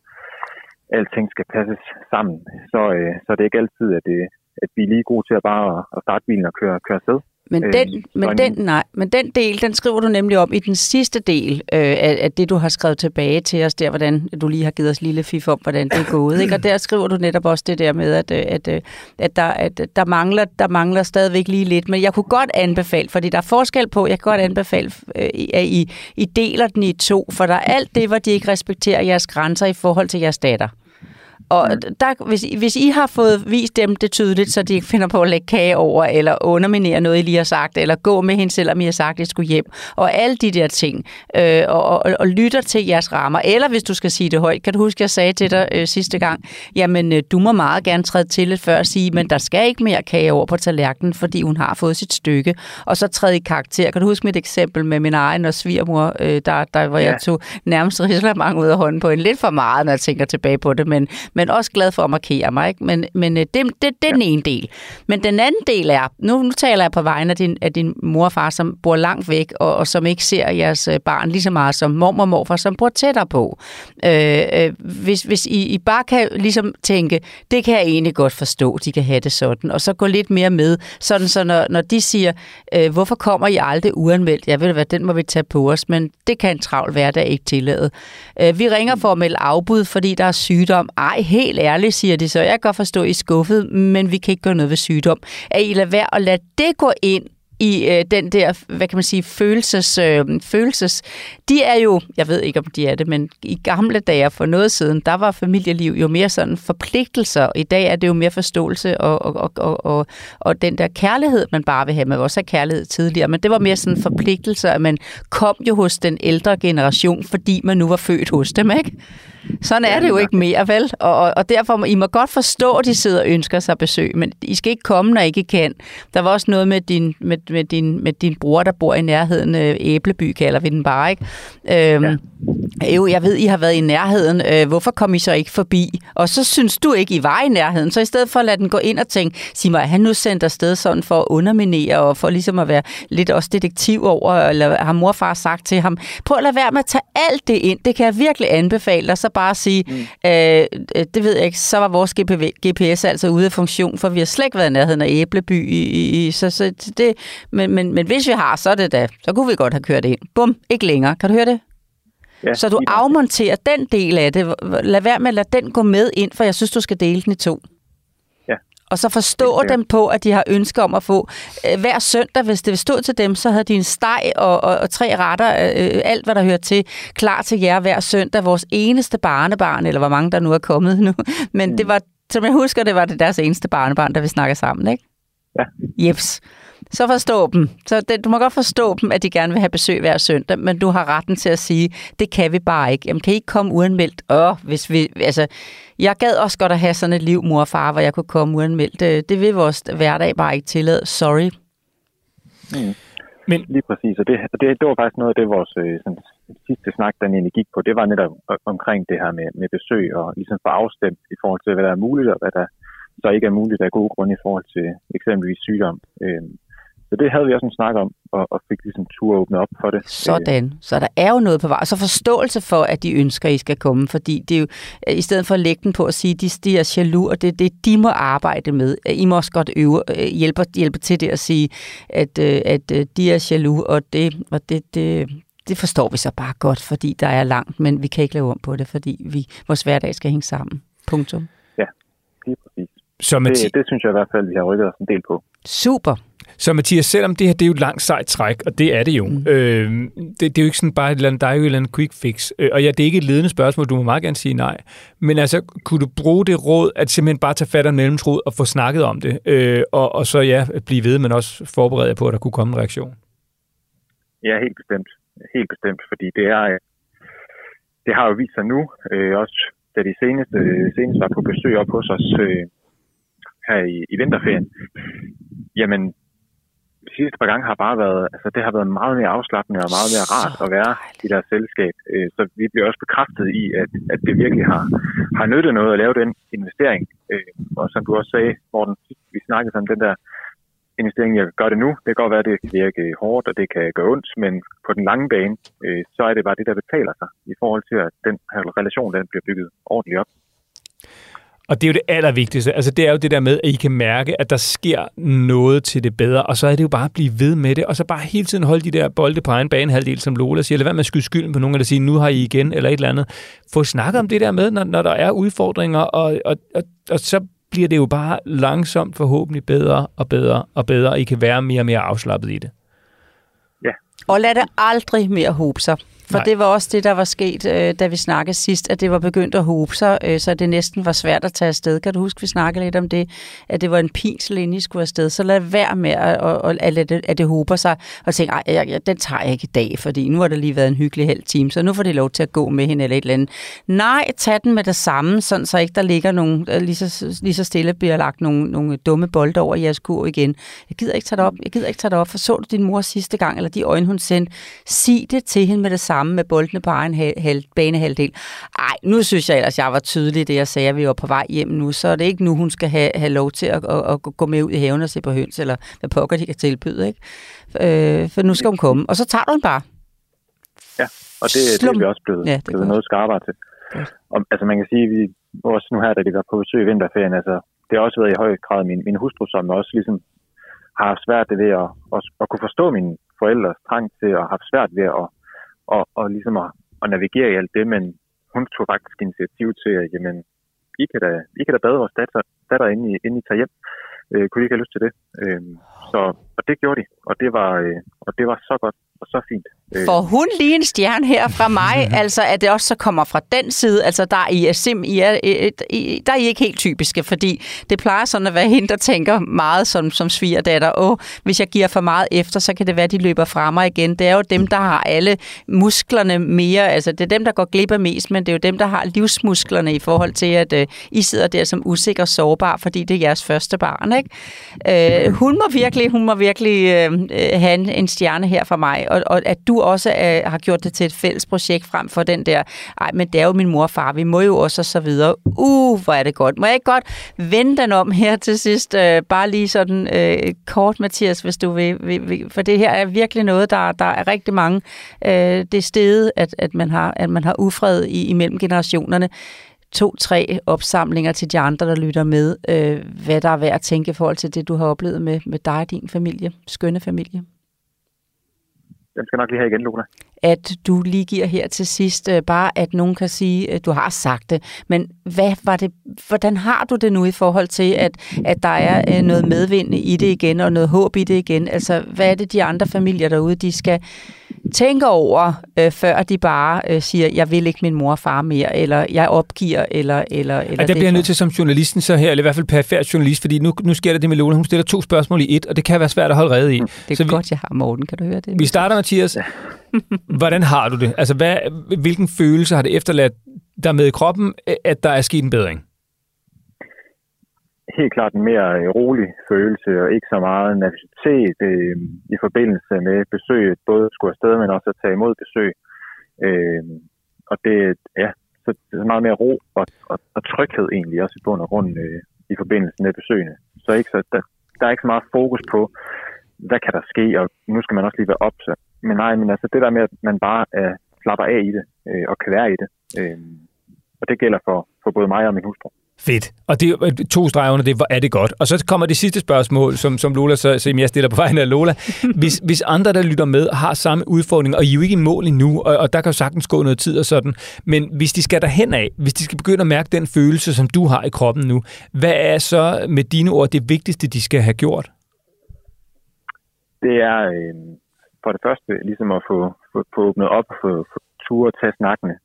alting skal passes sammen, så, øh, så det er ikke altid, at det, at vi er lige gode til at bare at starte bilen og køre, køre afsted. Men øh, den, øh, men, den, nej, men den del, den skriver du nemlig om i den sidste del øh, af, af det, du har skrevet tilbage til os, der hvordan du lige har givet os lille fif om, hvordan det er gået. Ikke? Og der skriver du netop også det der med, at, øh, at, øh, at, der, at der, mangler, der mangler stadigvæk lige lidt. Men jeg kunne godt anbefale, fordi der er forskel på, jeg kan godt anbefale, at I, I deler den i to, for der er alt det, hvor de ikke respekterer jeres grænser i forhold til jeres datter. Og der, hvis, hvis I har fået vist dem det tydeligt, så de ikke finder på at lægge kage over, eller underminere noget, I lige har sagt, eller gå med hende, selvom I har sagt, at I skulle hjem, og alle de der ting, øh, og, og, og lytter til jeres rammer. Eller hvis du skal sige det højt, kan du huske, jeg sagde til dig øh, sidste gang, jamen øh, du må meget gerne træde til lidt før og sige, men der skal ikke mere kage over på tallerkenen, fordi hun har fået sit stykke. Og så træde i karakter. Kan du huske mit eksempel med min egen og svigermor, øh, der, der, hvor ja. jeg tog nærmest risalemang ud af hånden på en lidt for meget, når jeg tænker tilbage på det, men, men også glad for at markere mig. Ikke? Men, men øh, det, det, det er den ene del. Men den anden del er, nu, nu taler jeg på vegne af din, af din mor og far, som bor langt væk, og, og som ikke ser jeres øh, barn lige så meget som mor og morfar, som bor tættere på. Øh, øh, hvis hvis I, I bare kan ligesom tænke, det kan jeg egentlig godt forstå, de kan have det sådan, og så gå lidt mere med, sådan så når, når de siger, øh, hvorfor kommer I aldrig uanmeldt? Jeg ved hvad, den må vi tage på os, men det kan en travl hverdag ikke tillade. Øh, vi ringer for at melde afbud, fordi der er sygdom. Ej, helt ærligt, siger de så. Jeg kan godt forstå, at I er skuffet, men vi kan ikke gøre noget ved sygdom. Er I lade være at lade det gå ind i øh, den der, hvad kan man sige, følelses, øh, følelses. De er jo, jeg ved ikke om de er det, men i gamle dage for noget siden, der var familieliv jo mere sådan forpligtelser. I dag er det jo mere forståelse og, og, og, og, og den der kærlighed, man bare vil have. Man også have kærlighed tidligere, men det var mere sådan forpligtelser, at man kom jo hos den ældre generation, fordi man nu var født hos dem, ikke? Sådan er det jo ikke mere, vel? Og, og derfor må I må godt forstå, at de sidder og ønsker sig besøg, men I skal ikke komme, når I ikke kan. Der var også noget med din, med, med din, med din bror, der bor i nærheden. Øh, Æbleby kalder vi den bare, ikke? Øhm, ja. Jo, jeg ved, I har været i nærheden. Øh, hvorfor kom I så ikke forbi? Og så synes du ikke, I var i nærheden. Så i stedet for at lade den gå ind og tænke, sig mig, han nu sendt afsted sådan for at underminere og for ligesom at være lidt også detektiv over, eller har morfar sagt til ham, prøv at lade være med at tage alt det ind. Det kan jeg virkelig anbefale dig. Så bare sige, mm. øh, det ved jeg ikke, så var vores GPS altså ude af funktion, for vi har slet ikke været i nærheden af Æbleby. I, i, så, så det, men, men, men hvis vi har, så er det da, så kunne vi godt have kørt ind. Bum, ikke længere. Kan du høre det? Ja, så du afmonterer den del af det. Lad være med at lade den gå med ind, for jeg synes, du skal dele den i to og så forstå dem på, at de har ønsker om at få øh, hver søndag, hvis det stod til dem, så havde de en steg og, og, og tre retter, øh, alt hvad der hører til, klar til jer hver søndag. Vores eneste barnebarn, eller hvor mange der nu er kommet nu, *laughs* men mm. det var, som jeg husker, det var det deres eneste barnebarn, der vi snakker sammen, ikke? Ja. Jeps. Så forstå dem. Så det, du må godt forstå dem, at de gerne vil have besøg hver søndag, men du har retten til at sige, det kan vi bare ikke. Jamen, kan I ikke komme uanmeldt? Åh, hvis vi, altså, jeg gad også godt at have sådan et liv, mor og far, hvor jeg kunne komme uanmeldt. Det, det vil vores hverdag bare ikke tillade. Sorry. Mm. Men... Lige præcis, og det, det, det var faktisk noget af det, vores øh, sådan, sidste snak, den egentlig gik på. Det var netop omkring det her med, med besøg og ligesom få afstemt i forhold til, hvad der er muligt og hvad der så ikke er muligt af gode grunde i forhold til eksempelvis sygdom. Øhm, så det havde vi også en snak om, og, og fik ligesom tur åbne op for det. Sådan. Så der er jo noget på vej. Så forståelse for, at de ønsker, at I skal komme, fordi det er jo, i stedet for at lægge den på at sige, at de, de er jaloux, og det er det, de må arbejde med. I må også godt øve, øh, hjælpe, hjælpe til det at sige, at, øh, at øh, de er jaloux, og det, og det, det, det forstår vi så bare godt, fordi der er langt, men vi kan ikke lave om på det, fordi vi, vores hverdag skal hænge sammen. Punktum. Ja, lige præcis. Så det, det synes jeg i hvert fald, vi har rykket os en del på. Super. Så Mathias, selvom det her det er jo et langt sejt træk, og det er det jo, mm. øh, det, det er jo ikke sådan bare et eller andet, der er jo et eller andet quick fix. Øh, og ja, det er ikke et ledende spørgsmål, du må meget gerne sige nej. Men altså, kunne du bruge det råd, at simpelthen bare tage fat af mellemsråd og få snakket om det, øh, og, og så ja, blive ved, men også forberede på, at der kunne komme en reaktion? Ja, helt bestemt. Helt bestemt, fordi det er, det har jo vist sig nu, øh, også da de seneste, seneste var på besøg op hos os øh, her i, i vinterferien, jamen de sidste par gange har bare været, altså det har været meget mere afslappende og meget mere rart at være i deres selskab. Øh, så vi bliver også bekræftet i, at, at det virkelig har, har nyttet noget at lave den investering. Øh, og som du også sagde, Morten, vi snakkede om den der investering, jeg gør det nu. Det kan godt være, at det kan virke hårdt, og det kan gøre ondt, men på den lange bane, øh, så er det bare det, der betaler sig i forhold til, at den her relation den bliver bygget ordentligt op. Og det er jo det allervigtigste. Altså, det er jo det der med, at I kan mærke, at der sker noget til det bedre, og så er det jo bare at blive ved med det, og så bare hele tiden holde de der bolde på egen bane halvdel, som Lola siger. Lad være med at skyde skylden på nogen, eller sige, nu har I igen, eller et eller andet. Få snakket om det der med, når, når der er udfordringer, og, og, og, og så bliver det jo bare langsomt forhåbentlig bedre og bedre og bedre, og I kan være mere og mere afslappet i det. Ja. Og lad det aldrig mere håbe sig. For Nej. det var også det, der var sket, øh, da vi snakkede sidst, at det var begyndt at hobe sig, øh, så det næsten var svært at tage afsted. Kan du huske, vi snakkede lidt om det, at det var en pinsel, inden I skulle afsted. Så lad være med at, at, at, at, at det hober sig, og tænke, ej, jeg, den tager jeg ikke i dag, fordi nu har det lige været en hyggelig halv time, så nu får det lov til at gå med hende eller et eller andet. Nej, tag den med det samme, sådan så ikke der ligger nogle, øh, lige så, lige så stille bliver lagt nogle, nogle dumme bolde over i jeres kur igen. Jeg gider ikke tage det op, jeg gider ikke tage det op, for så du din mor sidste gang, eller de øjne, hun sendte. Sig det til hende med det samme, med boldene på egen hal, hal, banehalvdel. Ej, nu synes jeg ellers, jeg var tydelig, i det jeg sagde, at vi var på vej hjem nu, så er det ikke nu, hun skal have, have lov til at, at, at, gå med ud i haven og se på høns, eller hvad pokker de kan tilbyde, ikke? Øh, for nu skal hun komme, og så tager du den bare. Ja, og det, det er vi også blevet, Ja, ja, det er blevet noget skarpere til. Godt. Og, altså man kan sige, vi også nu her, da de var på besøg i vinterferien, altså det har også været i høj grad min, min hustru, som også ligesom har haft svært ved at, at, at kunne forstå mine forældres trang til at have haft svært ved at, og, og ligesom at, at navigere i alt det, men hun tog faktisk initiativ til, at jamen, I kan da, I kan da bade vores datter, datter inden, I, inden I tager hjem. Øh, kunne I ikke have lyst til det? Øh, så, og det gjorde de, og det var, øh, og det var så godt og så fint. Øh, Får hun lige en stjerne her fra mig, *laughs* altså at det også så kommer fra den side, altså der er I er sim, I er, I, der er I ikke helt typiske, fordi det plejer sådan at være hende, der tænker meget som, som svigerdatter, åh, hvis jeg giver for meget efter, så kan det være, at de løber fra mig igen. Det er jo dem, der har alle musklerne mere, altså det er dem, der går glip af mest, men det er jo dem, der har livsmusklerne i forhold til, at øh, I sidder der som usikker og sårbar, fordi det er jeres første barn, ikke? Øh, hun må virkelig, hun må virkelig øh, øh, have en, en stjerne her fra mig, og, og at du også øh, har gjort det til et fælles projekt frem for den der, ej, men det er jo min mor og far, vi må jo også og så videre. Uh, hvor er det godt. Må jeg ikke godt vende den om her til sidst? Øh, bare lige sådan øh, kort, Mathias, hvis du vil, vil, vil. For det her er virkelig noget, der, der er rigtig mange. Øh, det stede, at, at, man har, at man har ufred i, imellem generationerne to-tre opsamlinger til de andre, der lytter med, øh, hvad der er værd at tænke i forhold til det, du har oplevet med, med dig og din familie, skønne familie. Den skal nok lige have igen, Luna. At du lige giver her til sidst, øh, bare at nogen kan sige, at du har sagt det, men hvad var det, hvordan har du det nu i forhold til, at, at der er øh, noget medvind i det igen, og noget håb i det igen? Altså, hvad er det, de andre familier derude, de skal tænke over, øh, før de bare øh, siger, jeg vil ikke min mor og far mere, eller jeg opgiver, eller... eller, eller Og der bliver jeg nødt til som journalisten så her, eller i hvert fald perfekt journalist, fordi nu, nu sker der det med Lola, hun stiller to spørgsmål i et, og det kan være svært at holde rede i. Det er så vi, godt, jeg har Morten. Kan du høre det? Vi starter, Mathias. *laughs* Hvordan har du det? Altså, hvad, hvilken følelse har det efterladt dig med i kroppen, at der er sket en bedring? Helt klart en mere øh, rolig følelse, og ikke så meget nervøsitet øh, i forbindelse med besøget, både skulle afsted, men også at tage imod besøg. Øh, og det, ja, så meget mere ro og, og, og tryghed egentlig også i bund og grund øh, i forbindelse med besøgene. Så, ikke så der, der er ikke så meget fokus på, hvad kan der ske, og nu skal man også lige være op. Så. Men nej, men altså det der med, at man bare øh, slapper af i det, øh, og kan være i det. Øh, og det gælder for, for både mig og min hustru. Fedt. Og det er to streger under det, hvor er det godt. Og så kommer det sidste spørgsmål, som, som Lola, så, som jeg stiller på vegne af Lola. *laughs* Hvis, hvis andre, der lytter med, har samme udfordring, og I er jo ikke i mål endnu, og, og der kan jo sagtens gå noget tid og sådan, men hvis de skal derhen af, hvis de skal begynde at mærke den følelse, som du har i kroppen nu, hvad er så med dine ord det vigtigste, de skal have gjort? Det er øh, for det første ligesom at få, få, få åbnet op og få, få ture og tage snakkene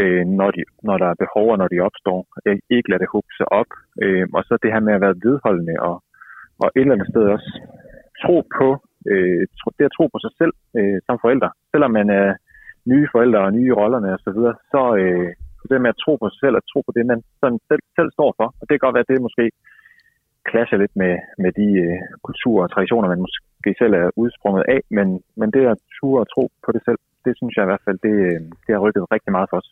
øh, når, de, når der er behov og når de opstår. Øh, ikke lade det håbe sig op. Øh, og så det her med at være vedholdende og, og et eller andet sted også tro på, øh, tro, det at tro på sig selv øh, som forældre. Selvom man er nye forældre og nye rollerne og så videre, så øh, det med at tro på sig selv og tro på det, man sådan selv, selv står for. Og det kan godt være, at det måske clasher lidt med, med de øh, kulturer og traditioner, man måske selv er udsprunget af, men, men det at ture og tro på det selv, det synes jeg i hvert fald, det, øh, det har rykket rigtig meget for os.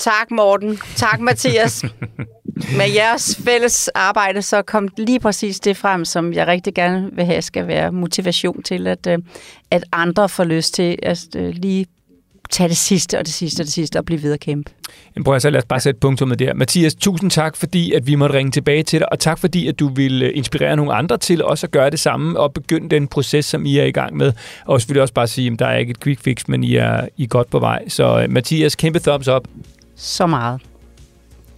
Tak, Morten. Tak, Mathias. *laughs* Med jeres fælles arbejde, så kom lige præcis det frem, som jeg rigtig gerne vil have, skal være motivation til, at, øh, at andre får lyst til at øh, lige tage det sidste og det sidste og det sidste og blive ved at kæmpe. Jamen, prøv at så lad os bare sætte punktummet der. Mathias, tusind tak, fordi at vi måtte ringe tilbage til dig, og tak fordi, at du vil øh, inspirere nogle andre til også at gøre det samme og begynde den proces, som I er i gang med. Og selvfølgelig også bare sige, at der er ikke et quick fix, men I er, I er godt på vej. Så Mathias, kæmpe thumbs up. Så meget.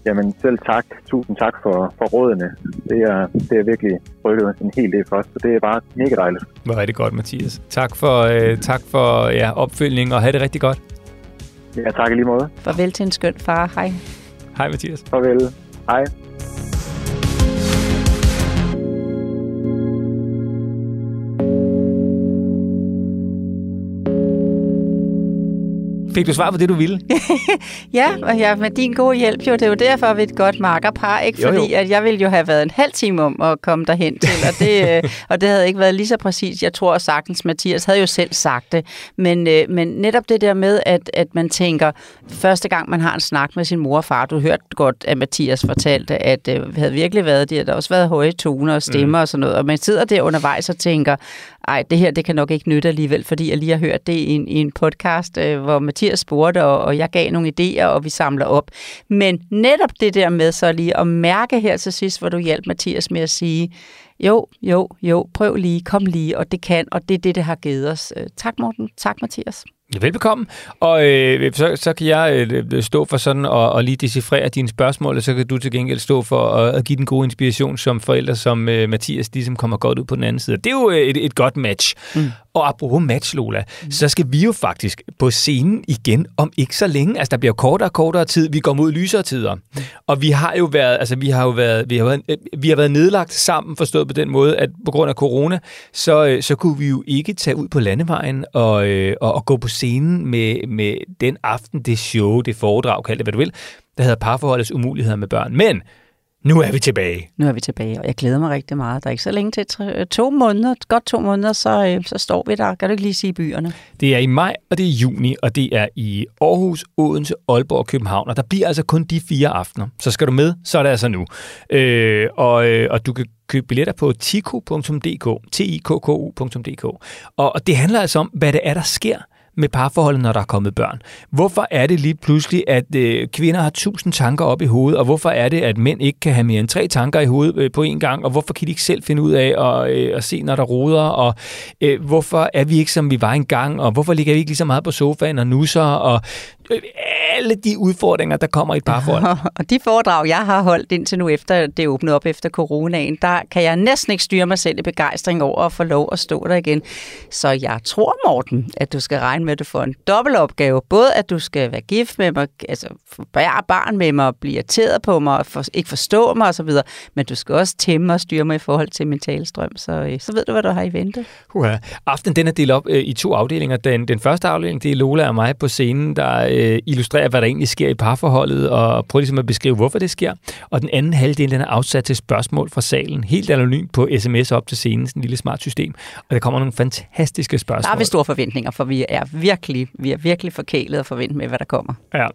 Jamen selv tak. Tusind tak for, for rådene. Det er, det er virkelig rykket en hel del for os, så det er bare mega dejligt. Hvor er det godt, Mathias. Tak for, øh, tak for ja, opfølgning, og have det rigtig godt. Ja, tak i lige måde. Farvel til en skøn far. Hej. Hej, Mathias. Farvel. Hej. Fik du svar på det, du ville? *laughs* ja, og ja, med din gode hjælp jo. Det er jo derfor, vi er et godt makkerpar, ikke? Fordi jo, jo. at jeg ville jo have været en halv time om at komme derhen til, og det, *laughs* øh, og det havde ikke været lige så præcis. Jeg tror sagtens, Mathias havde jo selv sagt det. Men, øh, men netop det der med, at, at man tænker, første gang man har en snak med sin mor og far, du hørte godt, at Mathias fortalte, at det øh, havde virkelig været det, der også været høje toner og stemmer mm. og sådan noget, og man sidder der undervejs og tænker, ej, det her, det kan nok ikke nytte alligevel, fordi jeg lige har hørt det i en, i en podcast, øh, hvor Mathias spurgte, og, og jeg gav nogle idéer, og vi samler op. Men netop det der med så lige at mærke her til sidst, hvor du hjalp Mathias med at sige, jo, jo, jo, prøv lige, kom lige, og det kan, og det er det, det har givet os. Øh, tak Morten, tak Mathias. Velbekomme. Og øh, så, så kan jeg øh, stå for sådan og, og lige decifrere dine spørgsmål, og så kan du til gengæld stå for at, at give den gode inspiration som forældre, som øh, Mathias ligesom kommer godt ud på den anden side. Det er jo øh, et, et godt match. Mm. Og apropos match, Lola, mm. så skal vi jo faktisk på scenen igen om ikke så længe. Altså, der bliver kortere og kortere tid. Vi går mod lysere tider. Mm. Og vi har jo været, altså, vi har jo været, vi har været, øh, vi har været nedlagt sammen, forstået på den måde, at på grund af corona, så, øh, så kunne vi jo ikke tage ud på landevejen og, øh, og, og gå på scenen med, med den aften, det show, det foredrag, kald det hvad du vil, der hedder parforholdets umuligheder med børn. Men nu er vi tilbage. Nu er vi tilbage, og jeg glæder mig rigtig meget. Der er ikke så længe til tre, to måneder, godt to måneder, så, øh, så står vi der. Kan du ikke lige sige byerne? Det er i maj, og det er i juni, og det er i Aarhus, Odense, Aalborg og København. Og der bliver altså kun de fire aftener. Så skal du med, så er det altså nu. Øh, og, øh, og du kan købe billetter på tiku.dk, tikku.dk. Og, og det handler altså om, hvad det er, der sker med parforholdet, når der er kommet børn? Hvorfor er det lige pludselig, at øh, kvinder har tusind tanker op i hovedet, og hvorfor er det, at mænd ikke kan have mere end tre tanker i hovedet øh, på én gang, og hvorfor kan de ikke selv finde ud af at, øh, at se, når der roder, og øh, hvorfor er vi ikke, som vi var engang, og hvorfor ligger vi ikke lige så meget på sofaen og nusser, og alle de udfordringer, der kommer i et parforhold. *laughs* Og de foredrag, jeg har holdt indtil nu, efter det åbnede op efter coronaen, der kan jeg næsten ikke styre mig selv i begejstring over at få lov at stå der igen. Så jeg tror, Morten, at du skal regne med, at du får en dobbeltopgave. Både at du skal være gift med mig, altså bære barn med mig, blive irriteret på mig, for, ikke forstå mig osv., men du skal også tæmme og styre mig i forhold til min talestrøm. Så, øh, så ved du, hvad du har i vente. Uha. Aften den er delt op øh, i to afdelinger. Den, den første afdeling, det er Lola og mig på scenen, der øh, illustrerer, hvad der egentlig sker i parforholdet, og prøver ligesom at beskrive, hvorfor det sker. Og den anden halvdel, den er afsat til spørgsmål fra salen, helt anonymt på sms op til scenen, sådan en lille smart system. Og der kommer nogle fantastiske spørgsmål. Der er vi store forventninger, for vi er virkelig, vi er virkelig forkælet og forvente med, hvad der kommer. Ja,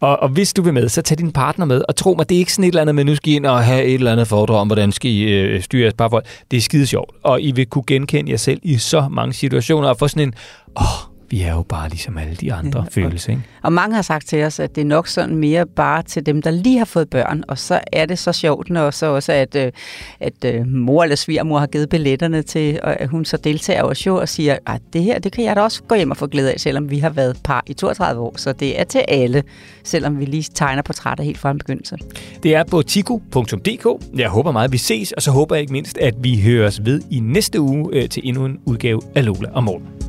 og, og hvis du vil med, så tag din partner med, og tro mig, det er ikke sådan et eller andet med, nu skal I ind og have et eller andet foredrag om, hvordan skal I øh, styre jeres parforhold. Det er skide sjovt, og I vil kunne genkende jer selv i så mange situationer, og få sådan en, åh, vi er jo bare ligesom alle de andre ja, følelser. Ikke? Og mange har sagt til os, at det er nok sådan mere bare til dem, der lige har fået børn, og så er det så sjovt, når så også, at, øh, at øh, mor eller svigermor har givet billetterne til, og at hun så deltager over show og siger, at det her, det kan jeg da også gå hjem og få glæde af, selvom vi har været par i 32 år, så det er til alle, selvom vi lige tegner portrætter helt fra en begyndelse. Det er på tiku.dk. Jeg håber meget, at vi ses, og så håber jeg ikke mindst, at vi høres ved i næste uge øh, til endnu en udgave af Lola og Morten.